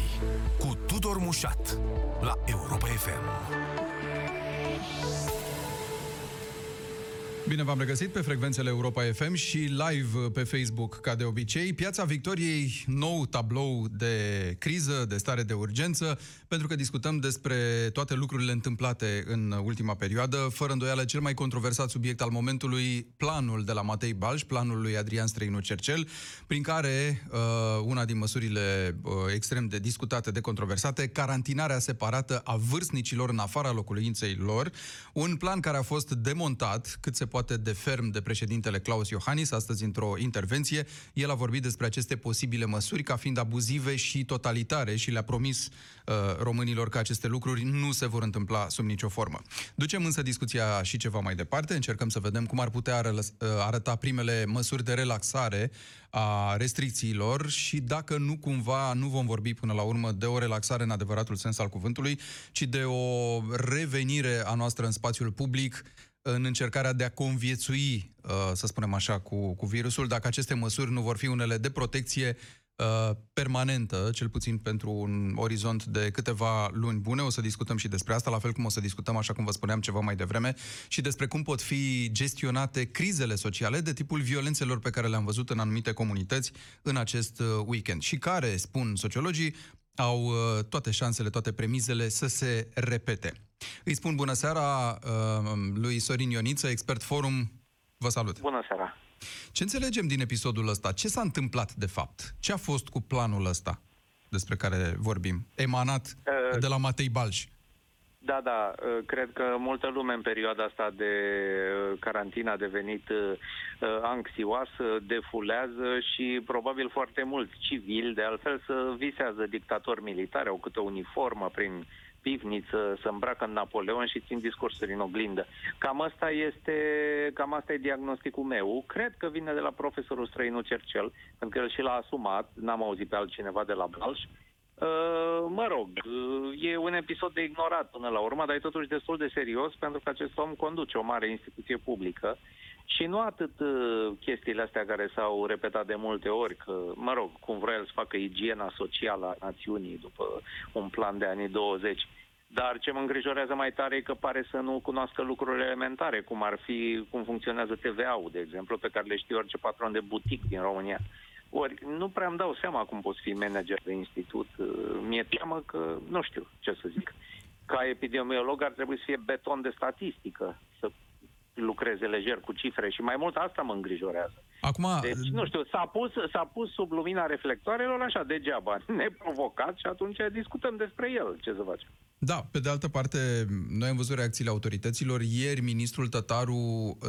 Piața Victoriei cu Tudor Mușat la Europa FM. Bine v-am regăsit pe frecvențele Europa FM și live pe Facebook, ca de obicei. Piața Victoriei, nou tablou de criză, de stare de urgență, pentru că discutăm despre toate lucrurile întâmplate în ultima perioadă. Fără îndoială, cel mai controversat subiect al momentului, planul de la Matei Balș, planul lui Adrian Străinu Cercel, prin care uh, una din măsurile uh, extrem de discutate, de controversate, carantinarea separată a vârstnicilor în afara locuinței lor, un plan care a fost demontat cât se poate de ferm de președintele Claus Iohannis, astăzi într-o intervenție. El a vorbit despre aceste posibile măsuri ca fiind abuzive și totalitare și le-a promis uh, românilor că aceste lucruri nu se vor întâmpla sub nicio formă. Ducem însă discuția și ceva mai departe, încercăm să vedem cum ar putea uh, arăta primele măsuri de relaxare a restricțiilor și dacă nu cumva nu vom vorbi până la urmă de o relaxare în adevăratul sens al cuvântului, ci de o revenire a noastră în spațiul public în încercarea de a conviețui, uh, să spunem așa, cu, cu virusul, dacă aceste măsuri nu vor fi unele de protecție uh, permanentă, cel puțin pentru un orizont de câteva luni bune. O să discutăm și despre asta, la fel cum o să discutăm, așa cum vă spuneam ceva mai devreme, și despre cum pot fi gestionate crizele sociale de tipul violențelor pe care le-am văzut în anumite comunități în acest uh, weekend și care, spun sociologii, au toate șansele, toate premizele să se repete. Îi spun bună seara uh, lui Sorin Ioniță, expert forum. Vă salut! Bună seara! Ce înțelegem din episodul ăsta? Ce s-a întâmplat de fapt? Ce a fost cu planul ăsta despre care vorbim? Emanat uh, de la Matei Balș. Da, da, uh, cred că multă lume în perioada asta de uh, carantină a devenit uh, anxioasă, defulează și probabil foarte mulți civili, de altfel, să visează dictatori militari, au câte o uniformă prin pivniță, să îmbracă în Napoleon și țin discursuri în oglindă. Cam asta este, cam asta e diagnosticul meu. Cred că vine de la profesorul străinu Cercel, pentru că el și l-a asumat, n-am auzit pe altcineva de la Balș. Uh, mă rog, uh, e un episod de ignorat până la urmă, dar e totuși destul de serios pentru că acest om conduce o mare instituție publică și nu atât uh, chestiile astea care s-au repetat de multe ori, că, mă rog, cum vrea el să facă igiena socială a națiunii după un plan de anii 20. Dar ce mă îngrijorează mai tare e că pare să nu cunoască lucrurile elementare, cum ar fi cum funcționează TVA-ul, de exemplu, pe care le știe orice patron de butic din România. Ori nu prea îmi dau seama cum poți fi manager de institut. Uh, mi-e teamă că nu știu ce să zic. Ca epidemiolog ar trebui să fie beton de statistică, să lucreze lejer cu cifre și mai mult asta mă îngrijorează. Acum... Deci, nu știu, s-a pus, s-a pus sub lumina reflectoarelor așa degeaba, neprovocat și atunci discutăm despre el, ce să facem. Da, pe de altă parte, noi am văzut reacțiile autorităților. Ieri, ministrul Tătaru uh,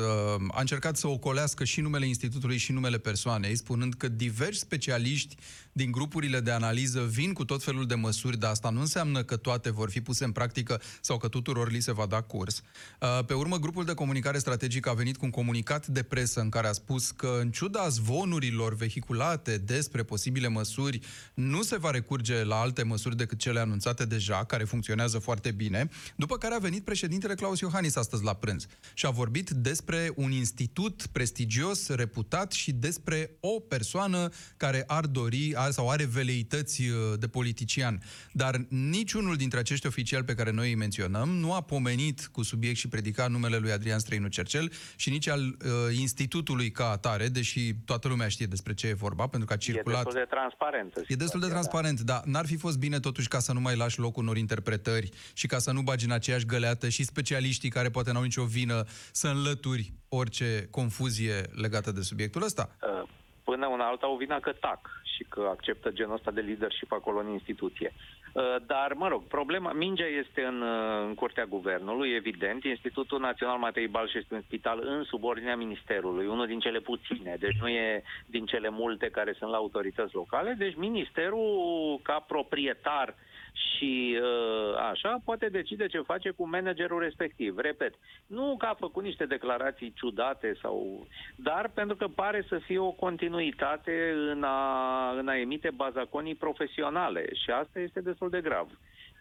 a încercat să ocolească și numele institutului și numele persoanei, spunând că diversi specialiști din grupurile de analiză vin cu tot felul de măsuri, dar asta nu înseamnă că toate vor fi puse în practică sau că tuturor li se va da curs. Uh, pe urmă, grupul de comunicare strategică a venit cu un comunicat de presă în care a spus că, în ciuda zvonurilor vehiculate despre posibile măsuri, nu se va recurge la alte măsuri decât cele anunțate deja, care funcționează funcționează foarte bine, după care a venit președintele Claus Iohannis astăzi la prânz și a vorbit despre un institut prestigios, reputat și despre o persoană care ar dori ar, sau are veleități uh, de politician. Dar niciunul dintre acești oficiali pe care noi îi menționăm nu a pomenit cu subiect și predicat numele lui Adrian Străinu Cercel și nici al uh, institutului ca atare, deși toată lumea știe despre ce e vorba, pentru că a circulat... E destul de transparent. E destul de transparent, da. dar n-ar fi fost bine totuși ca să nu mai lași loc unor interpretări interpretări și ca să nu bagi în aceeași găleată și specialiștii care poate n-au nicio vină să înlături orice confuzie legată de subiectul ăsta? Uh, până una alta o vină că tac și că acceptă genul ăsta de leadership acolo în instituție. Uh, dar, mă rog, problema, mingea este în, uh, în curtea guvernului, evident. Institutul Național Matei Balș este un spital în subordinea Ministerului, unul din cele puține, deci nu e din cele multe care sunt la autorități locale. Deci Ministerul, ca proprietar uh, și uh, așa poate decide ce face cu managerul respectiv. Repet, nu că a făcut niște declarații ciudate sau... dar pentru că pare să fie o continuitate în a, în a emite bazaconii profesionale și asta este destul de grav.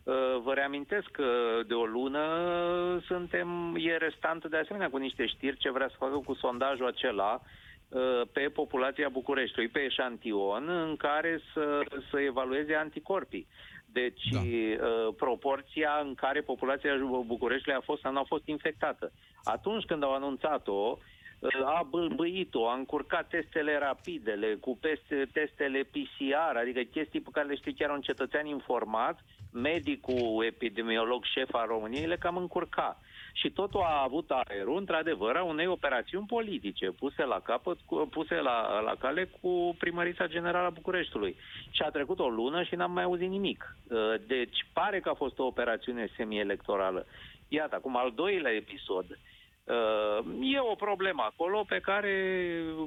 Uh, vă reamintesc că de o lună suntem, e restant de asemenea cu niște știri ce vrea să facă cu sondajul acela uh, pe populația Bucureștiului, pe eșantion în care să, să evalueze anticorpii. Deci da. uh, proporția în care populația Bucureștiului a fost sau nu a fost infectată. Atunci când au anunțat-o, uh, a bâlbâit-o, a încurcat testele rapidele cu peste, testele PCR, adică chestii pe care le știi chiar un cetățean informat, medicul epidemiolog șef al României le cam încurca. Și totul a avut aerul, într-adevăr, a unei operațiuni politice puse la capăt, cu, puse la, la cale cu primărița generală a Bucureștiului. Și a trecut o lună și n-am mai auzit nimic. Uh, deci pare că a fost o operațiune semi-electorală. Iată, acum al doilea episod. Uh, e o problemă acolo pe care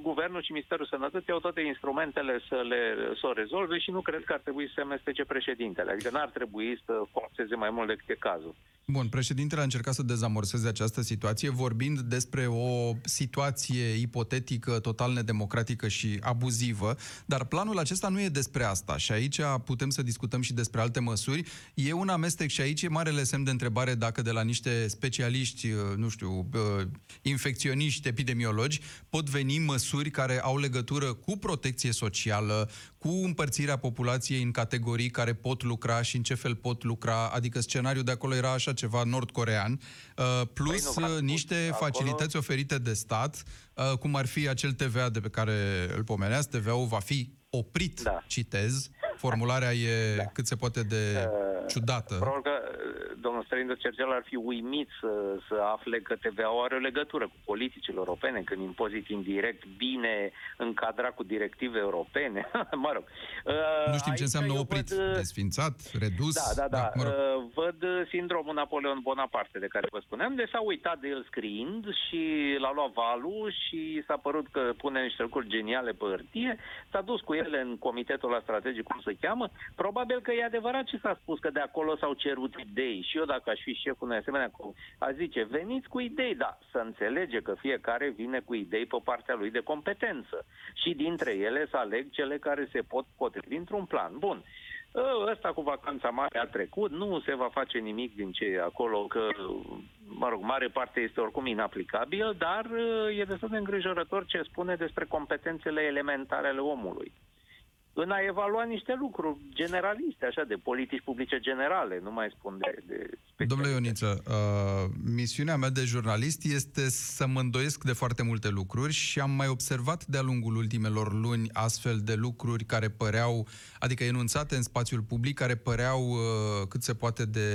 Guvernul și Ministerul Sănătății au toate instrumentele să, le, să o rezolve și nu cred că ar trebui să se amestece președintele. Adică n-ar trebui să forțeze mai mult decât e cazul. Bun, președintele a încercat să dezamorseze această situație vorbind despre o situație ipotetică, total nedemocratică și abuzivă, dar planul acesta nu e despre asta și aici putem să discutăm și despre alte măsuri. E un amestec și aici e marele semn de întrebare dacă de la niște specialiști, nu știu, infecționiști, epidemiologi, pot veni măsuri care au legătură cu protecție socială, cu împărțirea populației în categorii care pot lucra și în ce fel pot lucra, adică scenariul de acolo era așa ceva nord-corean, uh, plus păi nu, uh, niște acolo... facilități oferite de stat, uh, cum ar fi acel TVA de pe care îl pomeneați, TVA-ul va fi oprit, da. citez, formularea e da. cât se poate de uh, ciudată. Probabil că domnul Străindă Cercel ar fi uimit să, să afle că TVA-ul are o legătură cu politicile europene, când impozit indirect bine încadrat cu directive europene. mă rog. Nu știm ce înseamnă oprit, văd... desfințat, redus. Da, da, da. da mă rog. Văd sindromul Napoleon Bonaparte de care vă spuneam, de s-a uitat de el scriind și l-a luat valul și s-a părut că pune niște lucruri geniale pe hârtie, s-a dus cu ele în comitetul la strategic, cum se cheamă. Probabil că e adevărat ce s-a spus, că de acolo s-au cerut idei și eu dacă aș fi șeful unui asemenea, aș zice, veniți cu idei, dar să înțelege că fiecare vine cu idei pe partea lui de competență și dintre ele să aleg cele care se pot potrivi într-un plan. Bun. Ă, ăsta cu vacanța mare a trecut, nu se va face nimic din ce e acolo, că, mă rog, mare parte este oricum inaplicabil, dar ă, e destul de îngrijorător ce spune despre competențele elementare ale omului în a evalua niște lucruri generaliste, așa, de politici publice generale, nu mai spun de... de Domnule Ioniță, uh, misiunea mea de jurnalist este să mă îndoiesc de foarte multe lucruri și am mai observat de-a lungul ultimelor luni astfel de lucruri care păreau, adică enunțate în spațiul public, care păreau uh, cât se poate de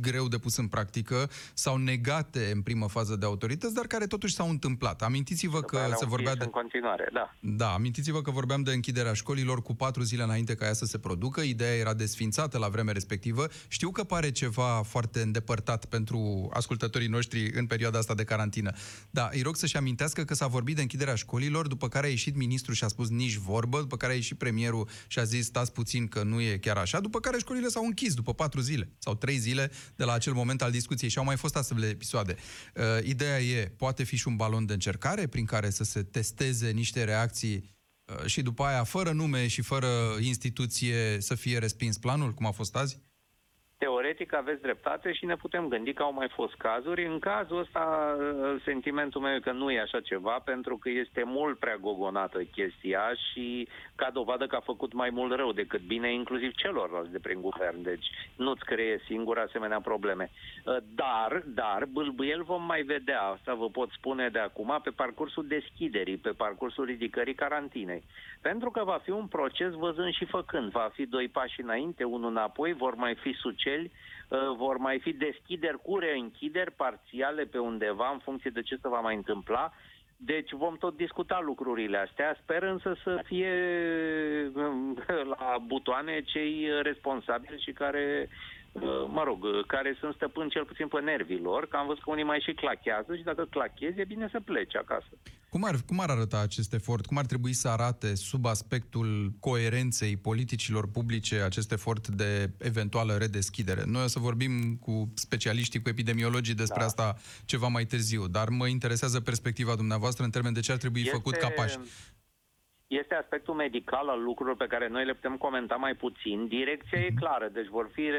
greu de pus în practică sau negate în primă fază de autorități, dar care totuși s-au întâmplat. Amintiți-vă că se vorbea de... în continuare, da. Da, amintiți-vă că vorbeam de închiderea școlilor cu patru zile înainte ca ea să se producă. Ideea era desfințată la vremea respectivă. Știu că pare ceva foarte îndepărtat pentru ascultătorii noștri în perioada asta de carantină. Da, îi rog să-și amintească că s-a vorbit de închiderea școlilor, după care a ieșit ministrul și a spus nici vorbă, după care a ieșit premierul și a zis stați puțin că nu e chiar așa, după care școlile s-au închis după patru zile sau trei zile de la acel moment al discuției și au mai fost astfel de episoade. Uh, ideea e, poate fi și un balon de încercare prin care să se testeze niște reacții Uh, și după aia, fără nume și fără instituție, să fie respins planul, cum a fost azi? Teoretic aveți dreptate și ne putem gândi că au mai fost cazuri. În cazul ăsta, uh, sentimentul meu e că nu e așa ceva, pentru că este mult prea gogonată chestia și ca dovadă că a făcut mai mult rău decât bine, inclusiv celorlalți de prin guvern. Deci nu-ți cree singur asemenea probleme. Uh, dar, dar, bâlbâiel vom mai vedea, asta vă pot spune de acum, pe parcursul deschiderii, pe parcursul ridicării carantinei. Pentru că va fi un proces văzând și făcând. Va fi doi pași înainte, unul înapoi, vor mai fi suceli, uh, vor mai fi deschideri cu reînchideri parțiale pe undeva în funcție de ce se va mai întâmpla. Deci vom tot discuta lucrurile astea, sper însă să fie um, la butoane cei responsabili și care, uh, mă rog, care sunt stăpâni cel puțin pe nervii lor, că am văzut că unii mai și clachează și dacă clachezi e bine să pleci acasă. Cum ar, cum ar arăta acest efort? Cum ar trebui să arate sub aspectul coerenței politicilor publice acest efort de eventuală redeschidere? Noi o să vorbim cu specialiștii, cu epidemiologii despre da. asta ceva mai târziu, dar mă interesează perspectiva dumneavoastră în termen de ce ar trebui este... făcut ca pași este aspectul medical al lucrurilor pe care noi le putem comenta mai puțin. Direcția e mhm. clară, deci vor fi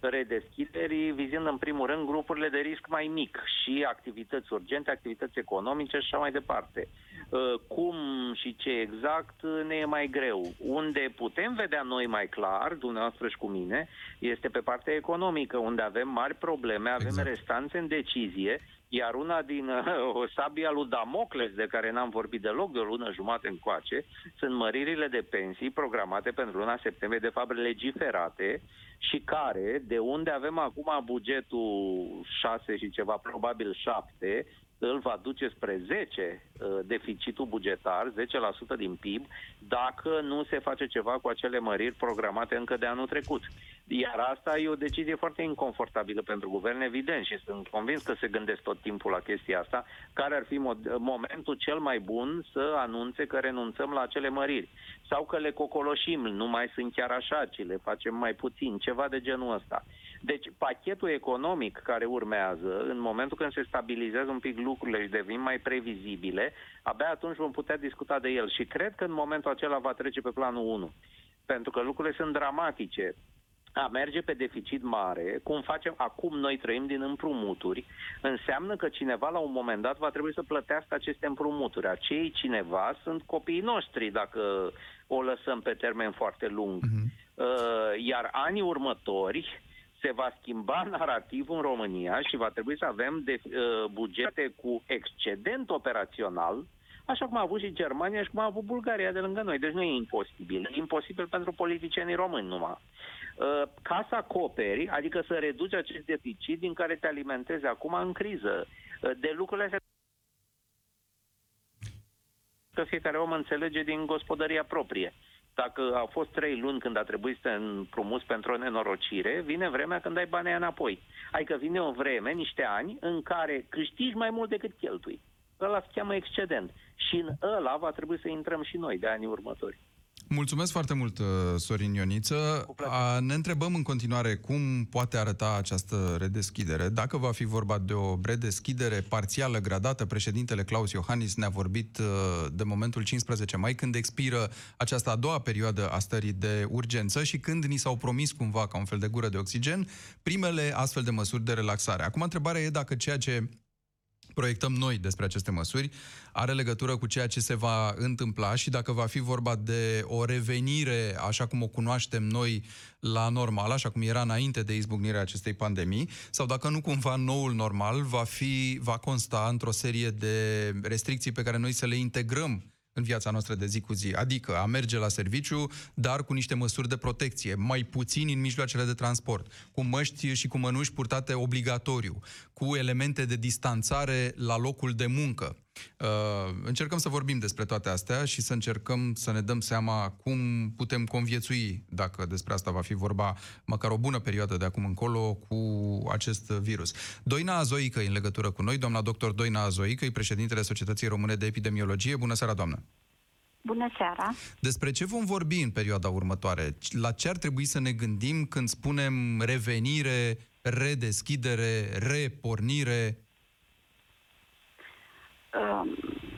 redeschideri vizând în primul rând grupurile de risc mai mic și activități urgente, activități economice și așa mai departe. Uh, cum și ce exact uh, ne e mai greu. Unde putem vedea noi mai clar, dumneavoastră și cu mine, este pe partea economică, unde avem mari probleme, avem exact. restanțe în decizie, iar una din uh, o sabia lui Damocles, de care n-am vorbit deloc de o lună jumate încoace, sunt măririle de pensii programate pentru luna septembrie, de fapt legiferate, și care, de unde avem acum bugetul 6 și ceva, probabil 7, îl va duce spre 10 uh, deficitul bugetar, 10% din PIB, dacă nu se face ceva cu acele măriri programate încă de anul trecut. Iar asta e o decizie foarte inconfortabilă pentru guvern, evident, și sunt convins că se gândesc tot timpul la chestia asta, care ar fi momentul cel mai bun să anunțe că renunțăm la acele măriri. Sau că le cocoloșim, nu mai sunt chiar așa, ci le facem mai puțin, ceva de genul ăsta. Deci, pachetul economic care urmează, în momentul când se stabilizează un pic lucrurile și devin mai previzibile, abia atunci vom putea discuta de el. Și cred că în momentul acela va trece pe planul 1. Pentru că lucrurile sunt dramatice a merge pe deficit mare, cum facem acum noi trăim din împrumuturi, înseamnă că cineva la un moment dat va trebui să plătească aceste împrumuturi. Acei cineva sunt copiii noștri dacă o lăsăm pe termen foarte lung. Uh-huh. Iar anii următori se va schimba narativul în România și va trebui să avem de, uh, bugete cu excedent operațional, așa cum a avut și Germania și cum a avut Bulgaria de lângă noi. Deci nu e imposibil. E imposibil pentru politicienii români numai. Uh, ca să acoperi, adică să reduci acest deficit din care te alimentezi acum în criză. Uh, de lucrurile astea că fiecare om înțelege din gospodăria proprie. Dacă au fost trei luni când a trebuit să împrumuți pentru o nenorocire, vine vremea când ai banii înapoi. Adică vine o vreme, niște ani, în care câștigi mai mult decât cheltui. Ăla se cheamă excedent. Și în ăla va trebui să intrăm și noi de anii următori. Mulțumesc foarte mult, uh, Sorin Ioniță. Ne întrebăm în continuare cum poate arăta această redeschidere. Dacă va fi vorba de o redeschidere parțială, gradată, președintele Claus Iohannis ne-a vorbit uh, de momentul 15 mai, când expiră această a doua perioadă a stării de urgență și când ni s-au promis cumva, ca un fel de gură de oxigen, primele astfel de măsuri de relaxare. Acum, întrebarea e dacă ceea ce proiectăm noi despre aceste măsuri are legătură cu ceea ce se va întâmpla și dacă va fi vorba de o revenire, așa cum o cunoaștem noi, la normal, așa cum era înainte de izbucnirea acestei pandemii, sau dacă nu cumva noul normal va, fi, va consta într-o serie de restricții pe care noi să le integrăm în viața noastră de zi cu zi. Adică a merge la serviciu, dar cu niște măsuri de protecție, mai puțin în mijloacele de transport, cu măști și cu mănuși purtate obligatoriu, cu elemente de distanțare la locul de muncă. Uh, încercăm să vorbim despre toate astea și să încercăm să ne dăm seama cum putem conviețui, dacă despre asta va fi vorba, măcar o bună perioadă de acum încolo, cu acest virus. Doina Azoică în legătură cu noi, doamna doctor Doina Azoică, e președintele Societății Române de Epidemiologie. Bună seara, doamnă! Bună seara! Despre ce vom vorbi în perioada următoare? La ce ar trebui să ne gândim când spunem revenire, redeschidere, repornire? Um,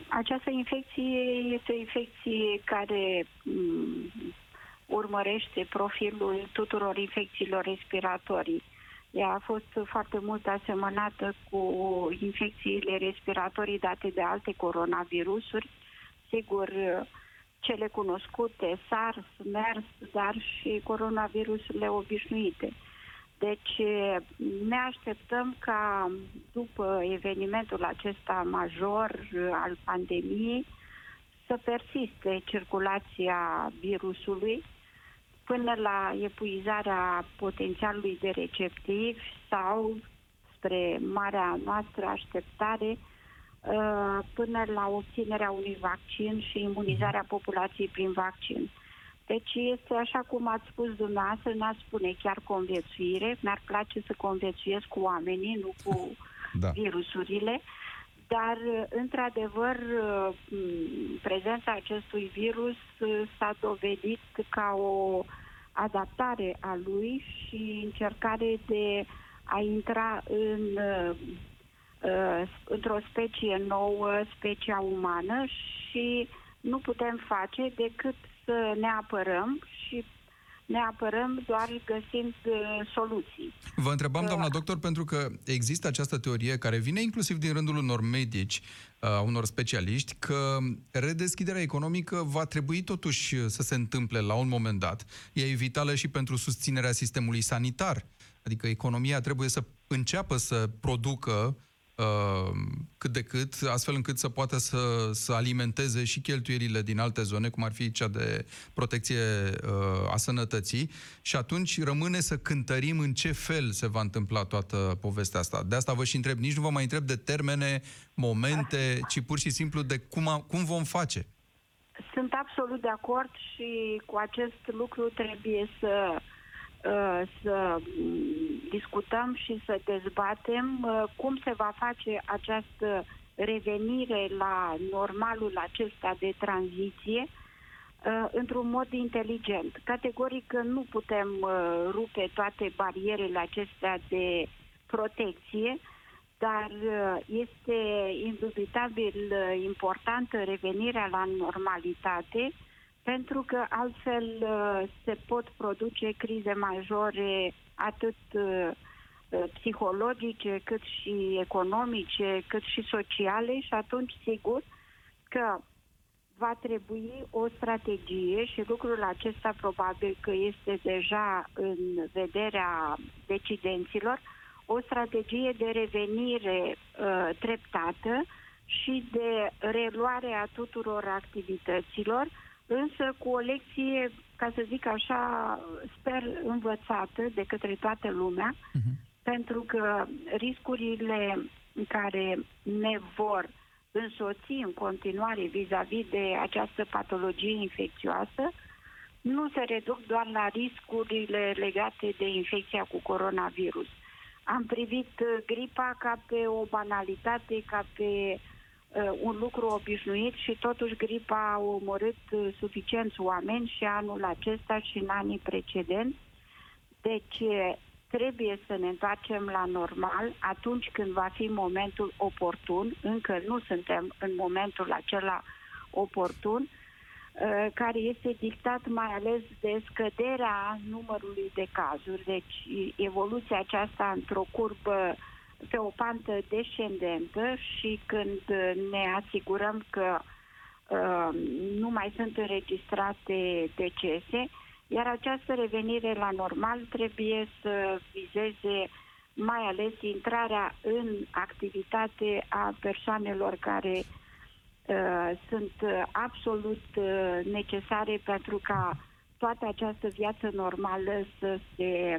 această infecție este o infecție care um, urmărește profilul tuturor infecțiilor respiratorii. Ea a fost foarte mult asemănată cu infecțiile respiratorii date de alte coronavirusuri. Sigur, cele cunoscute, SARS, MERS, dar și coronavirusurile obișnuite. Deci ne așteptăm ca după evenimentul acesta major al pandemiei să persiste circulația virusului până la epuizarea potențialului de receptiv sau spre marea noastră așteptare uh, până la obținerea unui vaccin și imunizarea populației prin vaccin. Deci este așa cum ați spus dumneavoastră, n-ați spune chiar conviețuire. Mi-ar place să conviețuiesc cu oamenii, nu cu da. virusurile. Dar, într-adevăr, prezența acestui virus s-a dovedit ca o adaptare a lui și încercare de a intra în, uh, într-o specie nouă, specia umană și nu putem face decât să ne apărăm și ne apărăm doar găsind uh, soluții. Vă întrebam, doamna doctor, pentru că există această teorie care vine inclusiv din rândul unor medici, a unor specialiști, că redeschiderea economică va trebui totuși să se întâmple la un moment dat. E vitală și pentru susținerea sistemului sanitar. Adică economia trebuie să înceapă să producă Uh, cât de cât, astfel încât să poată să, să alimenteze și cheltuielile din alte zone, cum ar fi cea de protecție uh, a sănătății, și atunci rămâne să cântărim în ce fel se va întâmpla toată povestea asta. De asta vă și întreb, nici nu vă mai întreb de termene, momente, ci pur și simplu de cum, a, cum vom face. Sunt absolut de acord și cu acest lucru trebuie să Uh, să mm, discutăm și să dezbatem uh, cum se va face această revenire la normalul acesta de tranziție uh, într-un mod inteligent. Categoric nu putem rupe toate barierele acestea de protecție, dar este indubitabil importantă revenirea la normalitate pentru că altfel uh, se pot produce crize majore atât uh, uh, psihologice, cât și economice, cât și sociale și atunci sigur că va trebui o strategie și lucrul acesta probabil că este deja în vederea decidenților, o strategie de revenire uh, treptată și de reluare a tuturor activităților, însă cu o lecție, ca să zic așa, sper învățată de către toată lumea, uh-huh. pentru că riscurile care ne vor însoți în continuare vis-a-vis de această patologie infecțioasă, nu se reduc doar la riscurile legate de infecția cu coronavirus. Am privit gripa ca pe o banalitate, ca pe uh, un lucru obișnuit și totuși gripa a omorât uh, suficienți oameni și anul acesta și în anii precedenți. Deci trebuie să ne întoarcem la normal atunci când va fi momentul oportun, încă nu suntem în momentul acela oportun, uh, care este dictat mai ales de scăderea numărului de cazuri. Deci evoluția aceasta într-o curbă pe o pantă descendentă și când ne asigurăm că uh, nu mai sunt înregistrate decese, iar această revenire la normal trebuie să vizeze mai ales intrarea în activitate a persoanelor care uh, sunt absolut uh, necesare pentru ca toată această viață normală să se,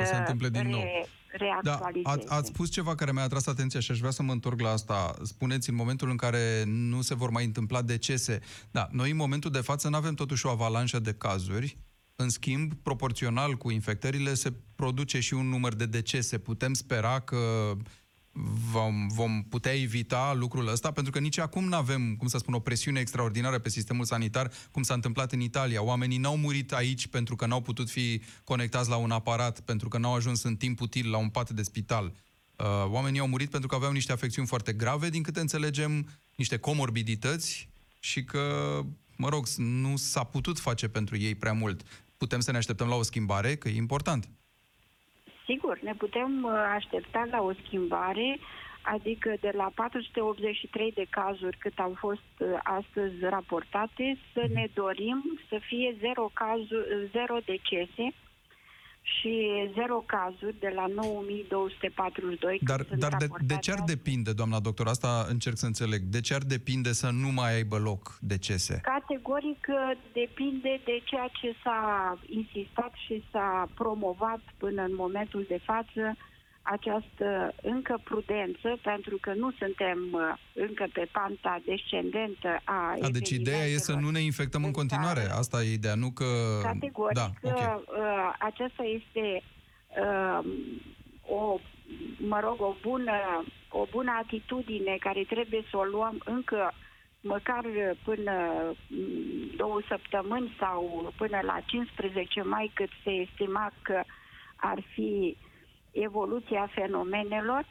să se întâmple din re, nou. reactualizeze. Da, ați, ați spus ceva care mi-a atras atenția și aș vrea să mă întorc la asta. Spuneți în momentul în care nu se vor mai întâmpla decese. Da, noi în momentul de față nu avem totuși o avalanșă de cazuri. În schimb, proporțional cu infectările, se produce și un număr de decese. Putem spera că vom, vom putea evita lucrul ăsta, pentru că nici acum nu avem, cum să spun, o presiune extraordinară pe sistemul sanitar, cum s-a întâmplat în Italia. Oamenii n-au murit aici pentru că n-au putut fi conectați la un aparat, pentru că n-au ajuns în timp util la un pat de spital. Uh, oamenii au murit pentru că aveau niște afecțiuni foarte grave, din câte înțelegem, niște comorbidități și că, mă rog, nu s-a putut face pentru ei prea mult. Putem să ne așteptăm la o schimbare, că e important. Sigur, ne putem uh, aștepta la o schimbare, adică de la 483 de cazuri cât au fost uh, astăzi raportate, să ne dorim să fie zero, cazuri, zero decese și zero cazuri de la 9242. Dar, dar de, de ce ar depinde, doamna doctor? Asta încerc să înțeleg. De ce ar depinde să nu mai aibă loc decese? Categoric uh, depinde de ceea ce s-a insistat și s-a promovat până în momentul de față această încă prudență, pentru că nu suntem uh, încă pe panta descendentă a a Deci ideea e să nu ne infectăm în continuare. Asta e ideea, nu că... Categoric, da, okay. uh, aceasta este uh, o, mă rog, o bună, o bună atitudine care trebuie să o luăm încă măcar până mm, două săptămâni sau până la 15 mai, cât se estima că ar fi uh, evoluția fenomenelor,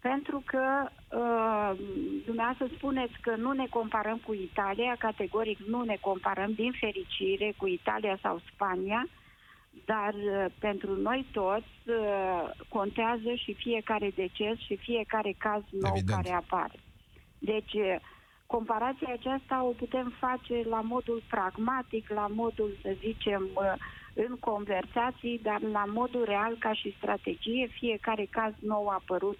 pentru că uh, dumneavoastră spuneți că nu ne comparăm cu Italia, categoric nu ne comparăm din fericire cu Italia sau Spania, Dar uh, pentru noi toți uh, contează și fiecare deces și fiecare caz nou Evident. care apare. Deci, uh, comparația aceasta o putem face la modul pragmatic, la modul, să zicem, uh, în conversații, dar la modul real ca și strategie, fiecare caz nou apărut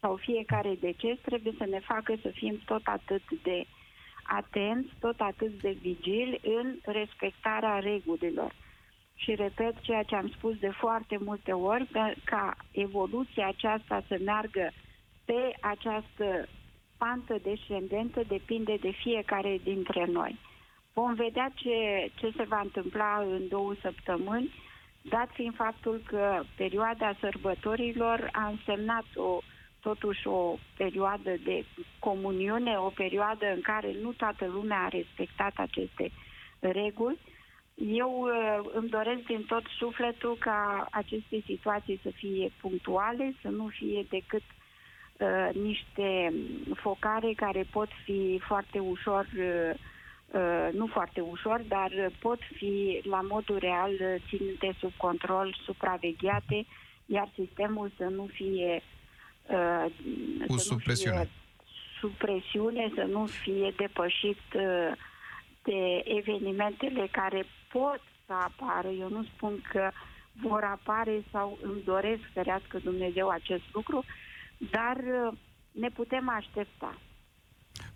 sau fiecare deces trebuie să ne facă să fim tot atât de atenți, tot atât de vigili în respectarea regulilor. Și repet ceea ce am spus de foarte multe ori, că, ca evoluția aceasta să meargă pe această pantă descendentă depinde de fiecare dintre noi. Vom vedea ce, ce se va întâmpla în două săptămâni, dat fiind faptul că perioada sărbătorilor a însemnat o, totuși o perioadă de comuniune, o perioadă în care nu toată lumea a respectat aceste reguli. Eu uh, îmi doresc din tot sufletul ca aceste situații să fie punctuale, să nu fie decât uh, niște focare care pot fi foarte ușor uh, Uh, nu foarte ușor, dar pot fi la modul real ținute sub control, supravegheate, iar sistemul să nu fie uh, Pus să sub nu presiune. Fie sub presiune, să nu fie depășit uh, de evenimentele care pot să apară. Eu nu spun că vor apare sau îmi doresc să rească Dumnezeu acest lucru, dar uh, ne putem aștepta.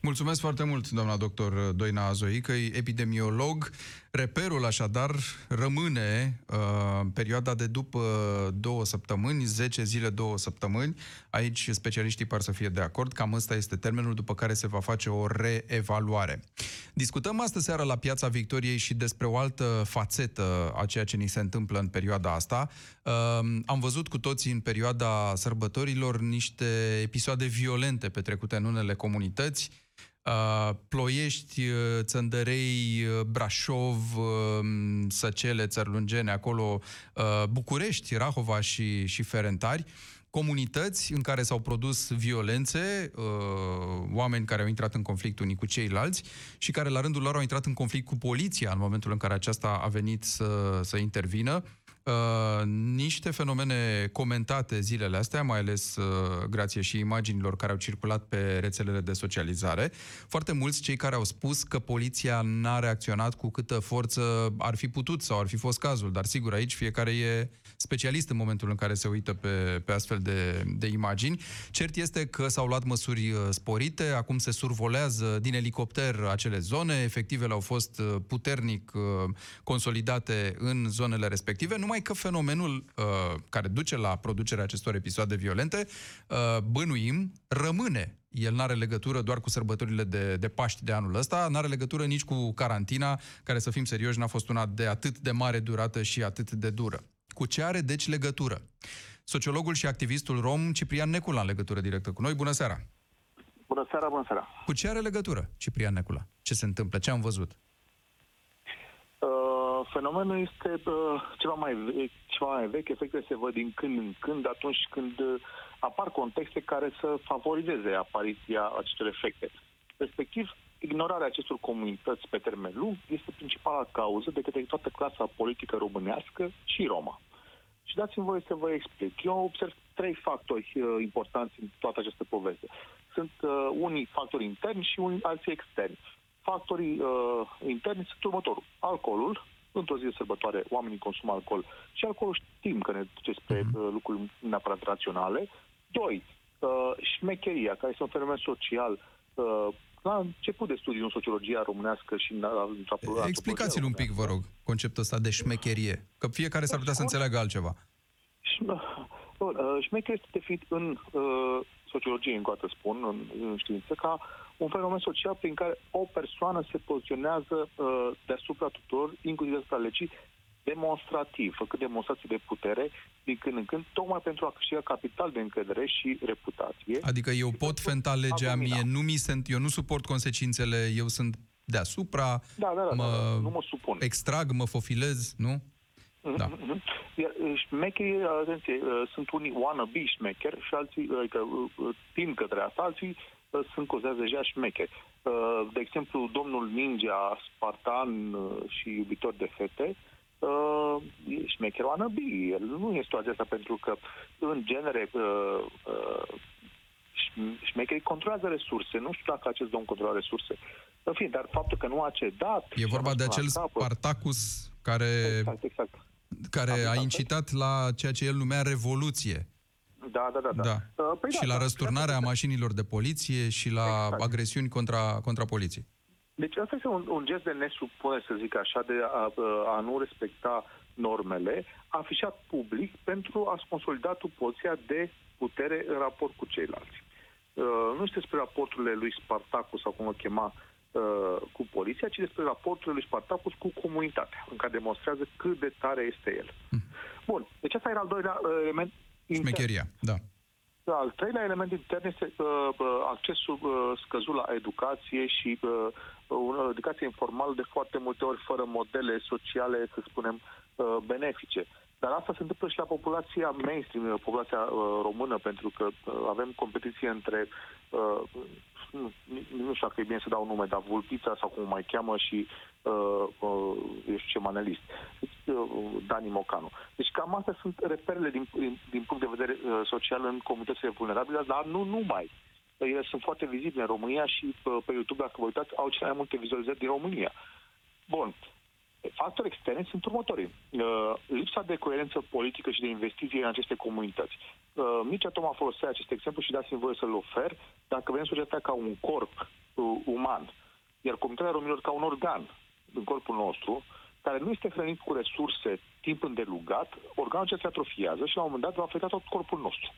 Mulțumesc foarte mult, doamna doctor Doina Azoică, epidemiolog. Reperul, așadar, rămâne uh, perioada de după două săptămâni, 10 zile, două săptămâni. Aici specialiștii par să fie de acord, cam ăsta este termenul după care se va face o reevaluare. Discutăm astă seară la Piața Victoriei și despre o altă fațetă a ceea ce ni se întâmplă în perioada asta. Uh, am văzut cu toții în perioada sărbătorilor niște episoade violente petrecute în unele comunități, Uh, Ploiești, uh, Țăndărei, uh, Brașov, uh, Săcele, Țărlungene, acolo uh, București, Rahova și, și Ferentari, comunități în care s-au produs violențe, uh, oameni care au intrat în conflict unii cu ceilalți și care la rândul lor au intrat în conflict cu poliția în momentul în care aceasta a venit să, să intervină. Uh, niște fenomene comentate zilele astea, mai ales uh, grație și imaginilor care au circulat pe rețelele de socializare. Foarte mulți cei care au spus că poliția n-a reacționat cu câtă forță ar fi putut sau ar fi fost cazul, dar sigur aici fiecare e specialist în momentul în care se uită pe, pe astfel de, de imagini. Cert este că s-au luat măsuri uh, sporite, acum se survolează din elicopter acele zone, efectivele au fost uh, puternic uh, consolidate în zonele respective, numai că fenomenul uh, care duce la producerea acestor episoade violente, uh, bănuim, rămâne. El nu are legătură doar cu sărbătorile de, de Paști de anul ăsta, nu are legătură nici cu carantina, care, să fim serioși, n-a fost una de atât de mare durată și atât de dură. Cu ce are, deci, legătură? Sociologul și activistul rom Ciprian Necula în legătură directă cu noi. Bună seara! Bună seara, bună seara. Cu ce are legătură Ciprian Necula? Ce se întâmplă? Ce am văzut? Uh, fenomenul este uh, ceva, mai vechi, ceva mai vechi, efectele se văd din când în când, atunci când uh, apar contexte care să favorizeze apariția acestor efecte. Respectiv, ignorarea acestor comunități pe termen lung este principala cauză de către toată clasa politică românească și Roma. Și dați-mi voie să vă explic. Eu observ trei factori uh, importanți în toată această poveste. Sunt uh, unii factori interni și unii alții externi. Factorii uh, interni sunt următorul. Alcoolul, într-o zi de sărbătoare oamenii consumă alcool și alcoolul știm că ne duce spre Mhm. uh, lucruri neapărat raționale. Doi, uh, șmecheria, care este un fenomen social uh, la început de studiu în sociologia românească și în antropologia Explicați-l un pic, vă rog, conceptul ăsta de șmecherie. Că fiecare s-ar putea să înțeleagă altceva. Bun, uh, Șmecher este definit în uh, sociologie, încă o dată spun, în, în știință, ca un fenomen social prin care o persoană se poziționează uh, deasupra tuturor, inclusiv deasupra legii, demonstrativ, făcând demonstrații de putere din când în când, tocmai pentru a câștiga capital de încredere și reputație. Adică eu pot fenta legea A mie, domina. nu mi se, eu nu suport consecințele, eu sunt deasupra, Da, da, da, mă, da, da, nu mă supun. extrag, mă fofilez, nu? Da. Mhm. Iar uh, șmecherii, atenție, uh, sunt unii wannabe șmecheri și alții, uh, adică uh, uh, tind către asta, alții uh, sunt considerați deja șmecheri. Uh, De exemplu, domnul ninja, spartan uh, și iubitor de fete, uh, șmecherul wannabe. El nu este situația asta pentru că, în genere, uh, uh, șmecherii controlează resurse. Nu știu dacă acest domn controlează resurse. În fine, dar faptul că nu a cedat... E vorba de acel Spartacus care, exact, exact. care a incitat la ceea ce el numea revoluție. Da, da, da. da. da. Uh, păi și da, la da, răsturnarea da, mașinilor de poliție și la exact. agresiuni contra, contra poliției. Deci asta este un, un gest de nesupune, să zic așa, de a, a nu respecta normele, afișat public pentru a-ți consolida tu poziția de putere în raport cu ceilalți. Uh, nu este despre raporturile lui Spartacus, sau cum o chema, uh, cu poliția, ci despre raporturile lui Spartacus cu comunitatea, în care demonstrează cât de tare este el. Mm. Bun, deci asta era al doilea uh, element. Șmecheria, da. Al treilea element intern este uh, uh, accesul uh, scăzut la educație și uh, o educație informală de foarte multe ori fără modele sociale, să spunem, uh, benefice. Dar asta se întâmplă și la populația mainstream, populația uh, română, pentru că uh, avem competiție între uh, nu, nu știu dacă e bine să dau nume, dar Vulpița sau cum o mai cheamă și uh, uh, eu știu ce manelist, uh, Dani Mocanu. Deci cam astea sunt reperele din, din, din punct de vedere uh, social în comunitățile vulnerabile, dar nu numai. Ele sunt foarte vizibile în România și uh, pe YouTube, dacă vă uitați, au cele mai multe vizualizări din România. Bun. Factori externe sunt următorii. Uh, lipsa de coerență politică și de investiție în aceste comunități. Uh, Mircea Toma folosea acest exemplu și dați-mi voie să-l ofer. Dacă vedem societatea ca un corp uh, uman, iar comunitatea românilor ca un organ în corpul nostru, care nu este hrănit cu resurse timp îndelugat, organul acesta se atrofiază și la un moment dat va afecta tot corpul nostru.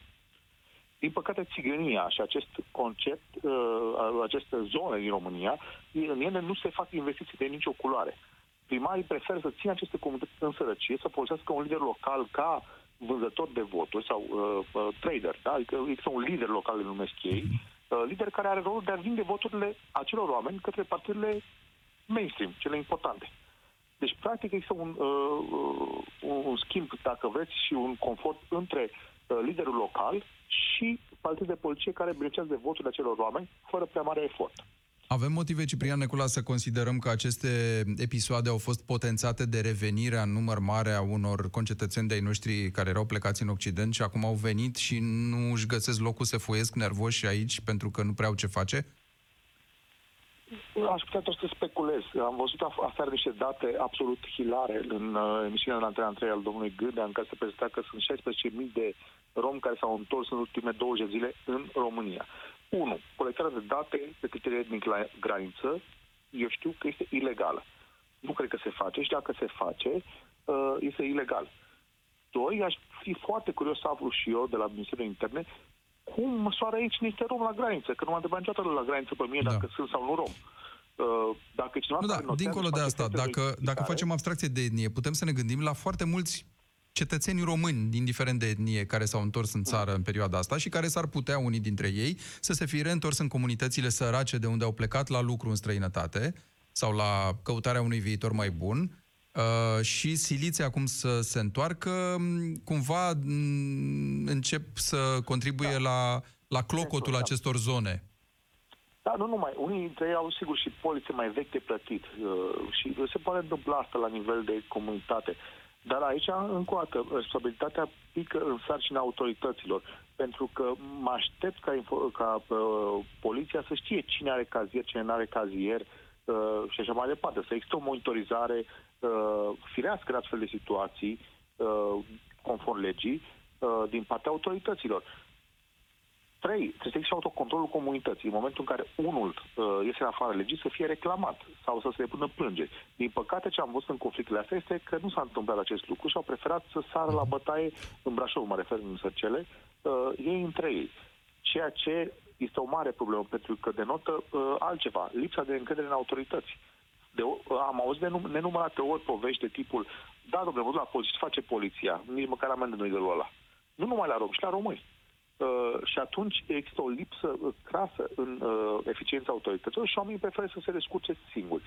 Din păcate, țigănia și acest concept, uh, aceste zone din România, în ele nu se fac investiții de nicio culoare primarii preferă să țină aceste comunități în sărăcie, să folosească un lider local ca vânzător de voturi sau uh, uh, trader, da? adică există un lider local, îl numesc ei, uh, lider care are rolul de a vinde voturile acelor oameni către partidele mainstream, cele importante. Deci, practic, există un, uh, uh, un schimb, dacă vreți, și un confort între uh, liderul local și partidele de poliție care beneficiază de voturile acelor oameni fără prea mare efort. Avem motive, Ciprian Necula, să considerăm că aceste episoade au fost potențate de revenirea în număr mare a unor concetățeni de-ai noștri care erau plecați în Occident și acum au venit și nu își găsesc locul, se foiesc nervoși aici pentru că nu prea au ce face? Aș putea tot să speculez. Am văzut aseară niște date absolut hilare în uh, emisiunea de Antena 3 al domnului Gândea, în care se prezenta că sunt 16.000 de romi care s-au întors în ultimele 20 zile în România. 1. Colectarea de date pe criterii etnic la graniță, eu știu că este ilegală. Nu cred că se face și dacă se face, uh, este ilegal. Doi, aș fi foarte curios să aflu și eu de la Ministerul Interne cum măsoară aici niște rom la graniță, că nu m-a întrebat niciodată la graniță pe mine da. dacă sunt sau nu rom. Uh, dacă cineva nu, da, dincolo de asta, dacă, dacă facem abstracție de etnie, putem să ne gândim la foarte mulți cetățenii români, indiferent de etnie, care s-au întors în țară în perioada asta și care s-ar putea, unii dintre ei, să se fi reîntors în comunitățile sărace de unde au plecat la lucru în străinătate sau la căutarea unui viitor mai bun uh, și siliți acum să se întoarcă, cumva încep să contribuie da. la, la clocotul da. acestor zone. Da, nu numai. Unii dintre ei au, sigur, și poliție mai vechi de plătit. Uh, și se poate întâmpla asta la nivel de comunitate. Dar aici, încă o dată, responsabilitatea pică în sarcina autorităților, pentru că mă aștept ca, ca uh, poliția să știe cine are cazier, cine nu are cazier uh, și așa mai departe. Să există o monitorizare uh, firească de astfel de situații, uh, conform legii, uh, din partea autorităților. Trei, trebuie să existe autocontrolul comunității. În momentul în care unul uh, iese în afară legii, să fie reclamat sau să se depună plângeri. Din păcate, ce am văzut în conflictele astea este că nu s-a întâmplat acest lucru și au preferat să sară la bătaie în Brașov, mă refer în Sărcele, uh, ei între ei. Ceea ce este o mare problemă, pentru că denotă uh, altceva, lipsa de încredere în autorități. De, uh, am auzit de num- nenumărate ori povești de tipul, da, domnule, la poliție, ce face poliția? Nici măcar amendă nu-i de ăla. Nu numai la rom, și la români. Uh, și atunci există o lipsă uh, crasă în uh, eficiența autorităților și oamenii preferă să se descurce singuri,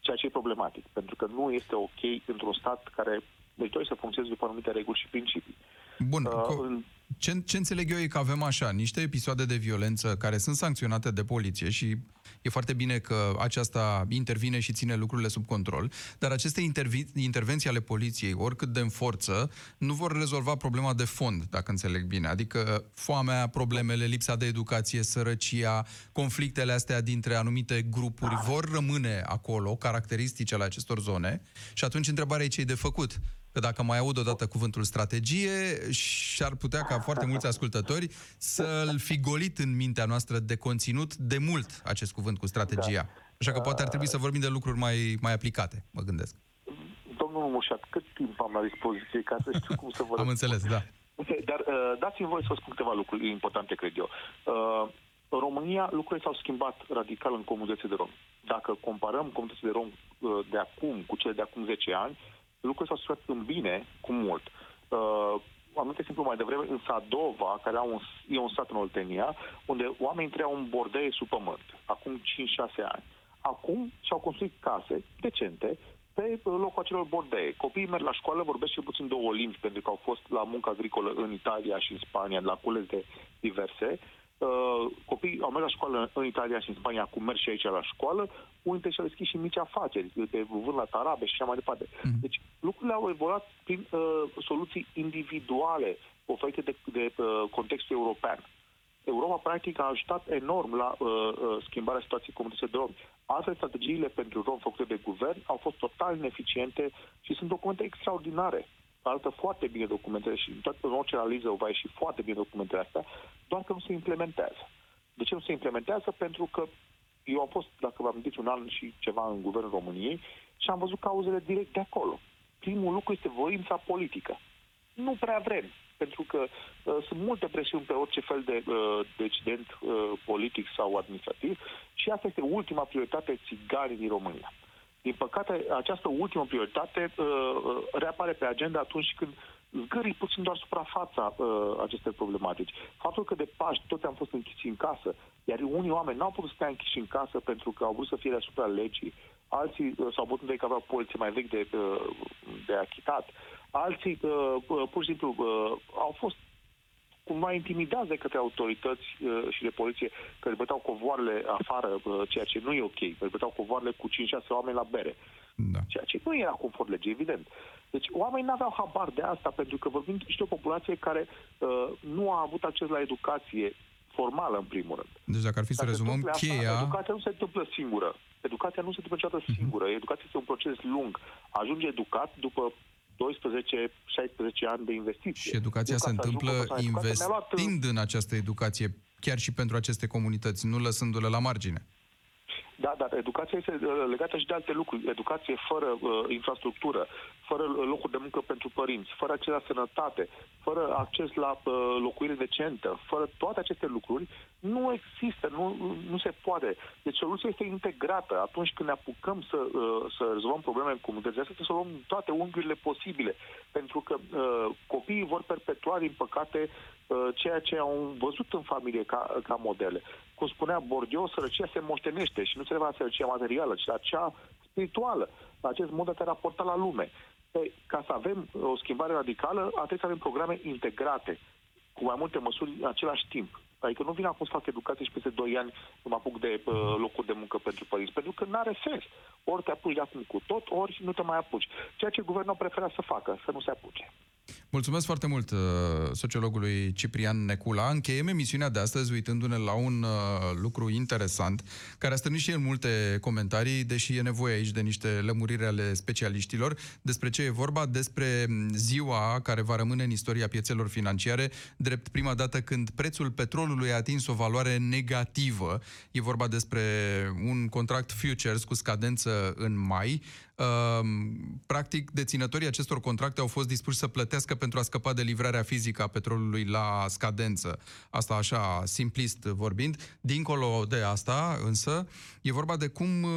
ceea ce e problematic, pentru că nu este ok într-un stat care meritoriu să funcționeze după anumite reguli și principii. Bun, uh, co- Ce, ce înțeleg eu e că avem așa, niște episoade de violență care sunt sancționate de poliție și e foarte bine că aceasta intervine și ține lucrurile sub control, dar aceste intervi- intervenții ale poliției, oricât de în forță, nu vor rezolva problema de fond, dacă înțeleg bine. Adică foamea, problemele, lipsa de educație, sărăcia, conflictele astea dintre anumite grupuri vor rămâne acolo, caracteristici ale acestor zone, și atunci întrebarea e ce de făcut. Că dacă mai aud odată cuvântul strategie, și-ar putea ca foarte mulți ascultători să-l fi golit în mintea noastră de conținut de mult acest cuvânt cu strategia. Așa că poate ar trebui să vorbim de lucruri mai, mai aplicate, mă gândesc. Domnul Mușat, cât timp am la dispoziție ca să știu cum să vă Am înțeles, da. Dar uh, dați-mi voi să vă spun câteva lucruri importante, cred eu. Uh, în România lucrurile s-au schimbat radical în comunitățile de romi. Dacă comparăm comunitățile de romi uh, de acum cu cele de acum 10 ani, lucrurile s-au schimbat în bine cu mult. Uh, am dat exemplu mai devreme în Sadova, care au un, e un sat în Oltenia, unde oamenii trăiau în bordei sub pământ, acum 5-6 ani. Acum și-au construit case decente pe locul acelor bordei. Copiii merg la școală, vorbesc cel puțin două limbi, pentru că au fost la muncă agricolă în Italia și în Spania, la cules de diverse. Uh, copiii au mers la școală în Italia și în Spania, acum merg și aici la școală, unii dintre și-au deschis și mici afaceri, de vând la tarabe și așa mai departe. Mhm. Deci lucrurile au evoluat prin uh, soluții individuale oferite de, de uh, contextul european. Europa, practic, a ajutat enorm la uh, uh, schimbarea situației comunității de romi. Altfel, strategiile pentru rom făcute de guvern au fost total ineficiente și sunt documente extraordinare. Arată foarte bine documentele și toată în orice analiză va ieși foarte bine documentele astea, doar că nu se implementează. De ce nu se implementează? Pentru că eu am fost, dacă v-am zis, un an și ceva în guvernul României și am văzut cauzele direct de acolo. Primul lucru este voința politică. Nu prea vrem, pentru că uh, sunt multe presiuni pe orice fel de uh, decident uh, politic sau administrativ și asta este ultima prioritate țiganii din România. Din păcate, această ultimă prioritate uh, uh, reapare pe agenda atunci când zgârii puțin doar suprafața uh, acestei problematici. Faptul că de Paști toți am fost închiși în casă, iar unii oameni n-au putut stea închiși în casă pentru că au vrut să fie deasupra legii, alții uh, s-au putut că aveau poliție mai vechi de, uh, de achitat, alții uh, uh, pur și simplu uh, au fost cumva intimidați de către autorități uh, și de poliție că își băteau covoarele afară, uh, ceea ce nu e ok, că își băteau covoarele cu 5-6 oameni la bere. Da. Ceea ce nu era conform legii, evident. Deci oamenii nu aveau habar de asta, pentru că vorbim de o populație care uh, nu a avut acces la educație formală, în primul rând. Deci dacă ar fi să Dacă rezumăm, întâmple asta, cheia... Educația nu se întâmplă singură. Educația nu se întâmplă niciodată Mhm. singură. Educația este un proces lung. Ajunge educat după 12-16 ani de investiție. Și educația Eu, se ca să ajung întâmplă o persoană educată, mi-a luat, uh, investind în această educație, chiar și pentru aceste comunități, nu lăsându-le la margine. Da, dar educația este uh, legată și de alte lucruri. Educație fără uh, infrastructură, fără uh, locuri de muncă pentru părinți, fără acces la sănătate, fără acces la uh, locuire decentă, fără toate aceste lucruri, nu există, nu, nu se poate. Deci soluția este integrată. Atunci când ne apucăm să, uh, să rezolvăm probleme în comunități, asta trebuie să luăm toate unghiurile posibile. Pentru că uh, copiii vor perpetua, din păcate, uh, ceea ce au văzut în familie ca, ca modele. Cum spunea Bourdieu, sărăcia se moștenește și nu se la sărăcia materială, ci la cea spirituală, la acest mod de a te raporta la lume. Pe, ca să avem o schimbare radicală, trebuie să avem programe integrate, cu mai multe măsuri în același timp. Adică nu vin acum să fac educație și peste 2 ani să mă apuc de uh, locuri de muncă pentru părinți, pentru că nu are sens. Ori te apuci de acum cu tot, ori nu te mai apuci. Ceea ce guvernul preferă să facă, să nu se apuce. Mulțumesc foarte mult uh, sociologului Ciprian Necula. Încheiem emisiunea de astăzi uitându-ne la un uh, lucru interesant, care a stârnit și el multe comentarii, deși e nevoie aici de niște lămuriri ale specialiștilor. Despre ce e vorba? Despre ziua care va rămâne în istoria piețelor financiare, drept prima dată când prețul petrolului a atins o valoare negativă. E vorba despre un contract futures cu scadență în mai. Practic, deținătorii acestor contracte au fost dispuși să plătească pentru a scăpa de livrarea fizică a petrolului la scadență. Asta așa, simplist vorbind. Dincolo de asta, însă, e vorba de cum uh,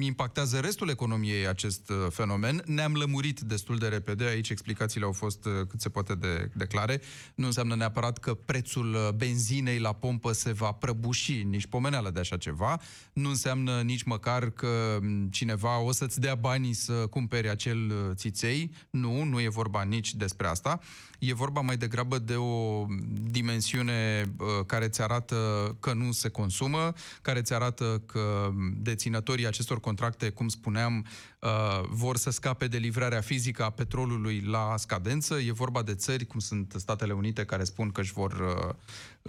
impactează restul economiei acest uh, fenomen. Ne-am lămurit destul de repede, aici explicațiile au fost uh, cât se poate de, de clare. Nu înseamnă neapărat că prețul uh, benzinei la pompă se va prăbuși, nici pomeneală de așa ceva. Nu înseamnă nici măcar că m, cineva o să-ți dea banii să cumpere cumpere acel uh, țiței. Nu, nu e vorba nici despre asta. E vorba mai degrabă de o dimensiune uh, care ți arată că nu se consumă, care ți arată că deținătorii acestor contracte, cum spuneam, uh, vor să scape de livrarea fizică a petrolului la scadență. E vorba de țări cum sunt Statele Unite care spun că își vor uh,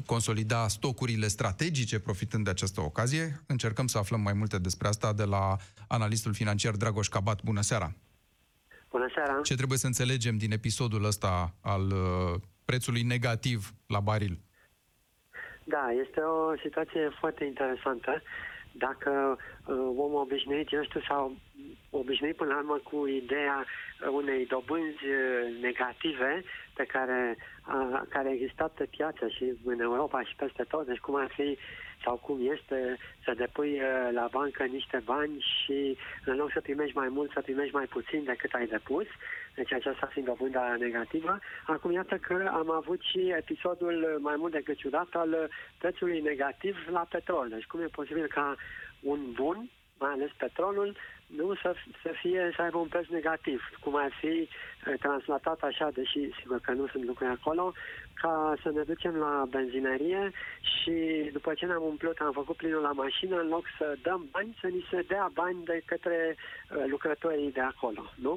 consolida stocurile strategice profitând de această ocazie. Încercăm să aflăm mai multe despre asta de la analistul financiar Dragoș Cabat. Bună seara! Bună seara! Ce trebuie să înțelegem din episodul ăsta al uh, prețului negativ la baril? Da, este o situație foarte interesantă. Dacă uh, omul obișnuit, eu știu, sau obișnuit până la urmă cu ideea unei dobânzi uh, negative pe care, uh, care a existat pe piață și în Europa și peste tot, deci cum ar fi sau cum este să depui uh, la bancă niște bani și în loc să primești mai mult, să primești mai puțin decât ai depus, deci aceasta fiind dobânda negativă. Acum iată că am avut și episodul mai mult decât ciudat al prețului negativ la petrol. Deci cum e posibil ca un bun, mai ales petrolul, nu să, să fie, să aibă un preț negativ, cum ar fi eh, translatat așa, deși sigur că nu sunt lucruri acolo, ca să ne ducem la benzinărie și după ce ne-am umplut, am făcut plinul la mașină, în loc să dăm bani, să ni se dea bani de către uh, lucrătorii de acolo, nu?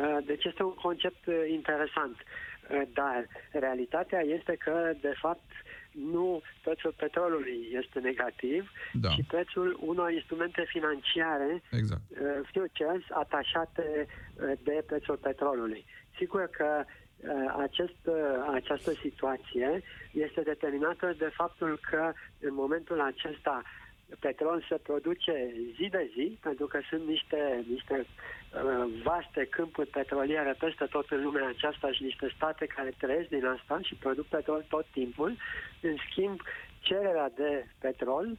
Uh, deci este un concept uh, interesant, uh, dar realitatea este că, de fapt, nu prețul petrolului este negativ, Da. ci prețul unor instrumente financiare, Exact. uh, futures, atașate uh, de prețul petrolului. Sigur că uh, acest, uh, această situație este determinată de faptul că în momentul acesta petrol se produce zi de zi, pentru că sunt niște, niște uh, vaste câmpuri petroliere peste tot în lumea aceasta și niște state care trăiesc din asta și produc petrol tot timpul. În schimb, cererea de petrol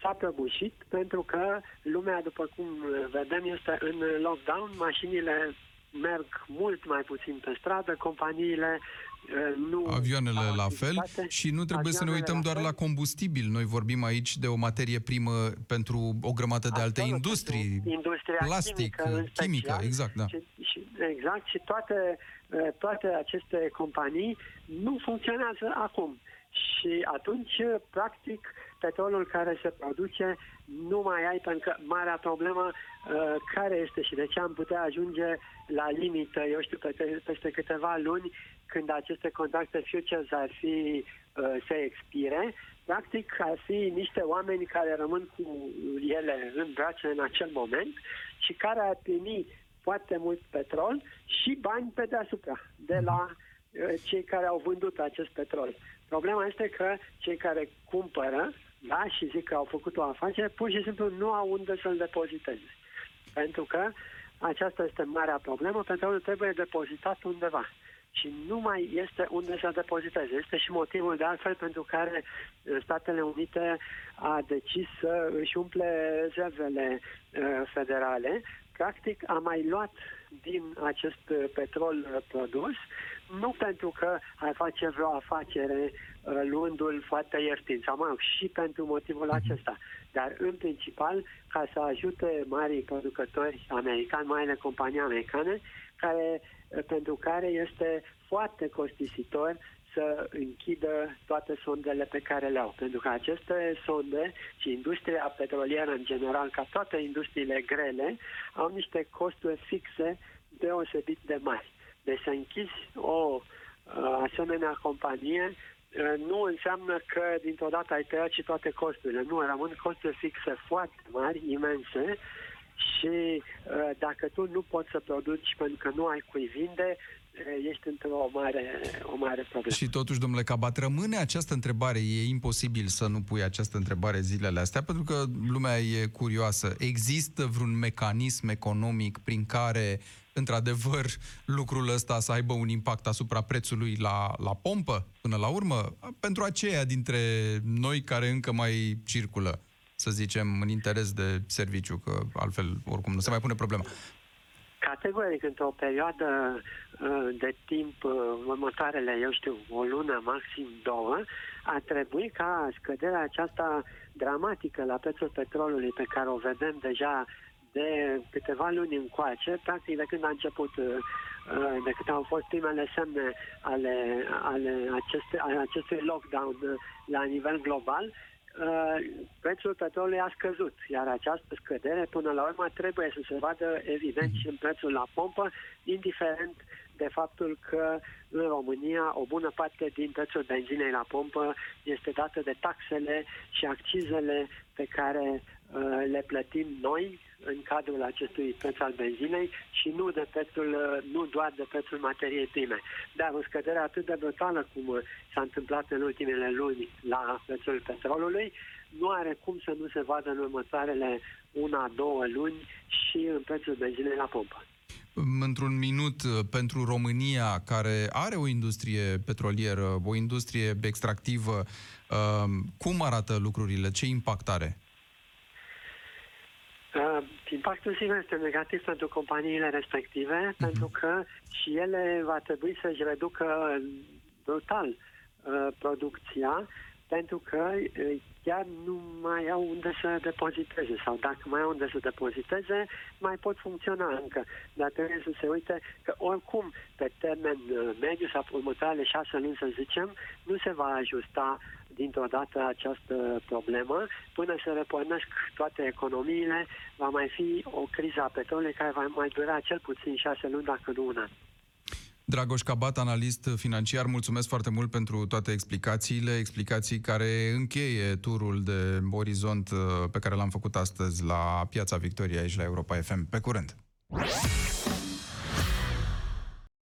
s-a prăbușit pentru că lumea, după cum vedem, este în lockdown, mașinile merg mult mai puțin pe stradă, companiile uh, nu... Avioanele au la fel activitate. și nu trebuie să ne Avioanele uităm doar fel. la combustibil. Noi vorbim aici de o materie primă pentru o grămadă de alte Absolut, industrii. pentru Industria plastic, chimică, în chimică, special. exact, da. Și, și, exact, și toate, eh, toate aceste companii nu funcționează acum. Și atunci, eh, practic, petrolul care se produce nu mai ai, pentru că marea problemă eh, care este și de ce am putea ajunge la limită, eu știu, peste, peste câteva luni, când aceste contracte futures ar fi uh, se expire, practic ar fi niște oameni care rămân cu ele în brațe în acel moment și care ar primi foarte mult petrol și bani pe deasupra de la uh, cei care au vândut acest petrol. Problema este că cei care cumpără, da, și zic că au făcut o afacere, pur și simplu nu au unde să-l depoziteze. Pentru că aceasta este marea problemă, petrolul trebuie depozitat undeva și nu mai este unde să depoziteze. Este și motivul de altfel pentru care uh, Statele Unite a decis să își umple rezervele uh, federale. Practic a mai luat din acest uh, petrol uh, produs, nu pentru că ar face vreo afacere uh, luându-l foarte ieftin, sau mă rog, și pentru motivul acesta, dar în principal ca să ajute marii producători americani, marile companii americane, care, uh, pentru care este foarte costisitor să închidă toate sondele pe care le au. Pentru că aceste sonde și industria petrolieră în general, ca toate industriile grele, au niște costuri fixe deosebit de mari. Deci să închizi o uh, asemenea companie uh, nu înseamnă că dintr-o dată ai tăiat și toate costurile. Nu, rămân costuri fixe foarte mari, imense și uh, dacă tu nu poți să produci pentru că nu ai cui vinde, uh, ești într-o mare, o mare problemă. Și totuși, domnule Cabat, rămâne această întrebare. E imposibil să nu pui această întrebare zilele astea, pentru că lumea e curioasă. Există vreun mecanism economic prin care, într-adevăr, lucrul ăsta să aibă un impact asupra prețului la, la pompă, până la urmă? Pentru aceia dintre noi care încă mai circulă, să zicem, în interes de serviciu, că altfel, oricum, nu se mai pune problema. Categoric, într-o perioadă uh, de timp, uh, următoarele, eu știu, o lună, maxim două, ar trebui ca scăderea aceasta dramatică la prețul petrolului pe care o vedem deja de câteva luni încoace, practic de când a început, uh, uh, de când au fost primele semne ale, ale, aceste, ale acestui lockdown uh, la nivel global, uh, prețul petrolului a scăzut, iar această scădere până la urmă trebuie să se vadă evident și în prețul la pompă, indiferent de faptul că în România o bună parte din prețul benzinei la pompă este dată de taxele și accizele pe care uh, le plătim noi în cadrul acestui preț al benzinei și nu, de prețul, uh, nu doar de prețul materiei prime. Dar o scădere atât de brutală cum uh, s-a întâmplat în ultimele luni la prețul petrolului, nu are cum să nu se vadă în următoarele una, două luni și în prețul benzinei la pompă. Într-un minut, uh, pentru România, care are o industrie petrolieră, o industrie extractivă, uh, cum arată lucrurile? Ce impact are? Uh, impactul sigur este negativ pentru companiile respective, uh-huh. pentru că și ele va trebui să-și reducă brutal uh, producția, pentru că uh, chiar nu mai au unde să depoziteze sau dacă mai au unde să depoziteze, mai pot funcționa încă. Dar trebuie să se uite că oricum, pe termen uh, mediu sau următoarele șase luni, să zicem, nu se va ajusta dintr-o dată această problemă. Până se repornesc toate economiile, va mai fi o criză a petrolului care va mai dura cel puțin șase luni, dacă nu un an. Dragoș Cabat, analist financiar, mulțumesc foarte mult pentru toate explicațiile, explicații care încheie turul de orizont uh, pe care l-am făcut astăzi la Piața Victoriei aici la Europa FM. Pe curând!